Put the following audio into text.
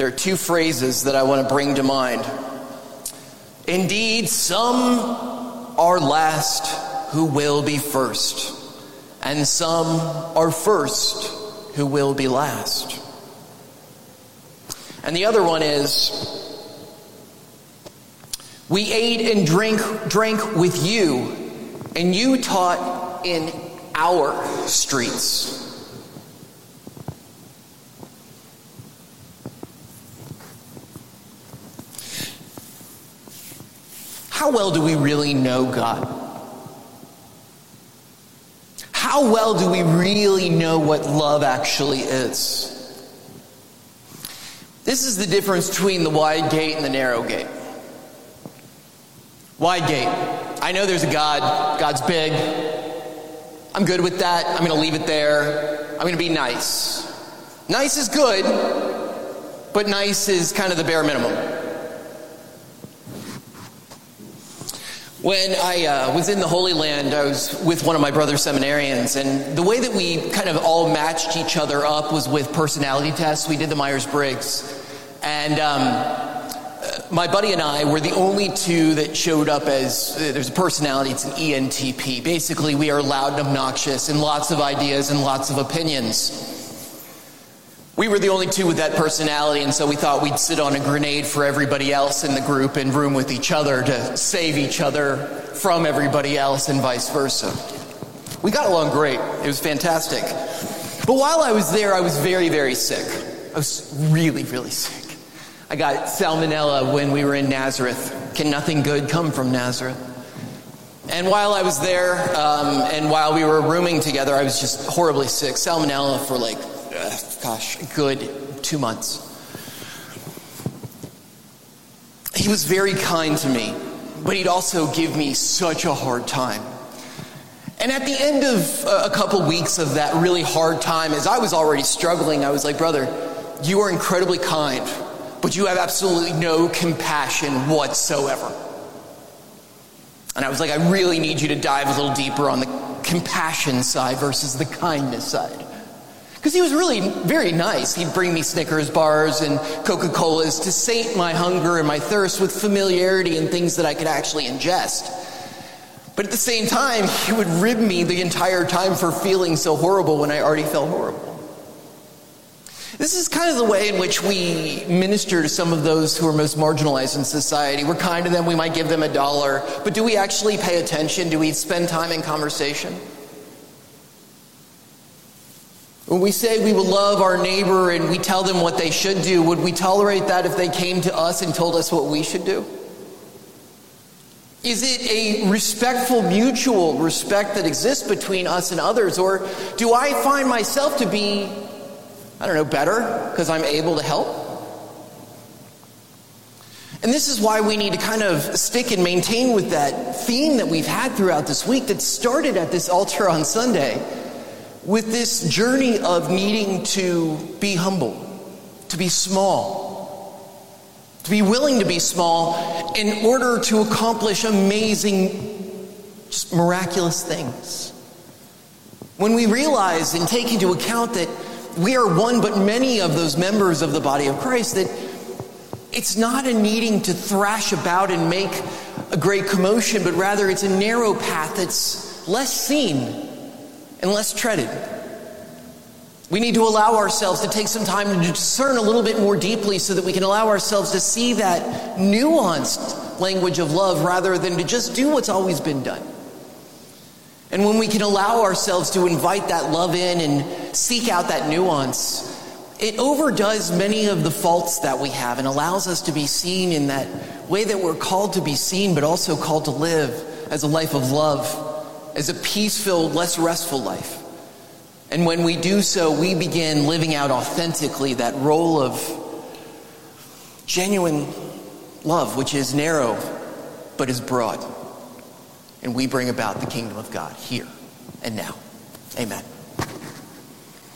there are two phrases that I want to bring to mind. Indeed, some are last who will be first, and some are first who will be last. And the other one is we ate and drink drank with you, and you taught in our streets. How well do we really know God? How well do we really know what love actually is? This is the difference between the wide gate and the narrow gate. Wide gate. I know there's a God. God's big. I'm good with that. I'm going to leave it there. I'm going to be nice. Nice is good, but nice is kind of the bare minimum. When I uh, was in the Holy Land, I was with one of my brother seminarians, and the way that we kind of all matched each other up was with personality tests. We did the Myers Briggs. And um, my buddy and I were the only two that showed up as uh, there's a personality, it's an ENTP. Basically, we are loud and obnoxious and lots of ideas and lots of opinions. We were the only two with that personality, and so we thought we'd sit on a grenade for everybody else in the group and room with each other to save each other from everybody else and vice versa. We got along great. It was fantastic. But while I was there, I was very, very sick. I was really, really sick. I got salmonella when we were in Nazareth. Can nothing good come from Nazareth? And while I was there, um, and while we were rooming together, I was just horribly sick. Salmonella for like gosh, good two months. He was very kind to me, but he'd also give me such a hard time. And at the end of a couple weeks of that really hard time, as I was already struggling, I was like, brother, you are incredibly kind, but you have absolutely no compassion whatsoever. And I was like, I really need you to dive a little deeper on the compassion side versus the kindness side. Because he was really very nice. He'd bring me Snickers bars and Coca Colas to sate my hunger and my thirst with familiarity and things that I could actually ingest. But at the same time, he would rib me the entire time for feeling so horrible when I already felt horrible. This is kind of the way in which we minister to some of those who are most marginalized in society. We're kind to them, we might give them a dollar, but do we actually pay attention? Do we spend time in conversation? When we say we will love our neighbor and we tell them what they should do, would we tolerate that if they came to us and told us what we should do? Is it a respectful, mutual respect that exists between us and others? Or do I find myself to be, I don't know, better because I'm able to help? And this is why we need to kind of stick and maintain with that theme that we've had throughout this week that started at this altar on Sunday with this journey of needing to be humble, to be small, to be willing to be small in order to accomplish amazing, miraculous things. When we realize and take into account that we are one but many of those members of the body of Christ, that it's not a needing to thrash about and make a great commotion, but rather it's a narrow path that's less seen and less treaded. We need to allow ourselves to take some time to discern a little bit more deeply so that we can allow ourselves to see that nuanced language of love rather than to just do what's always been done. And when we can allow ourselves to invite that love in and seek out that nuance, it overdoes many of the faults that we have and allows us to be seen in that way that we're called to be seen, but also called to live as a life of love as a peace filled, less restful life. And when we do so, we begin living out authentically that role of genuine love, which is narrow but is broad. And we bring about the kingdom of God here and now. Amen.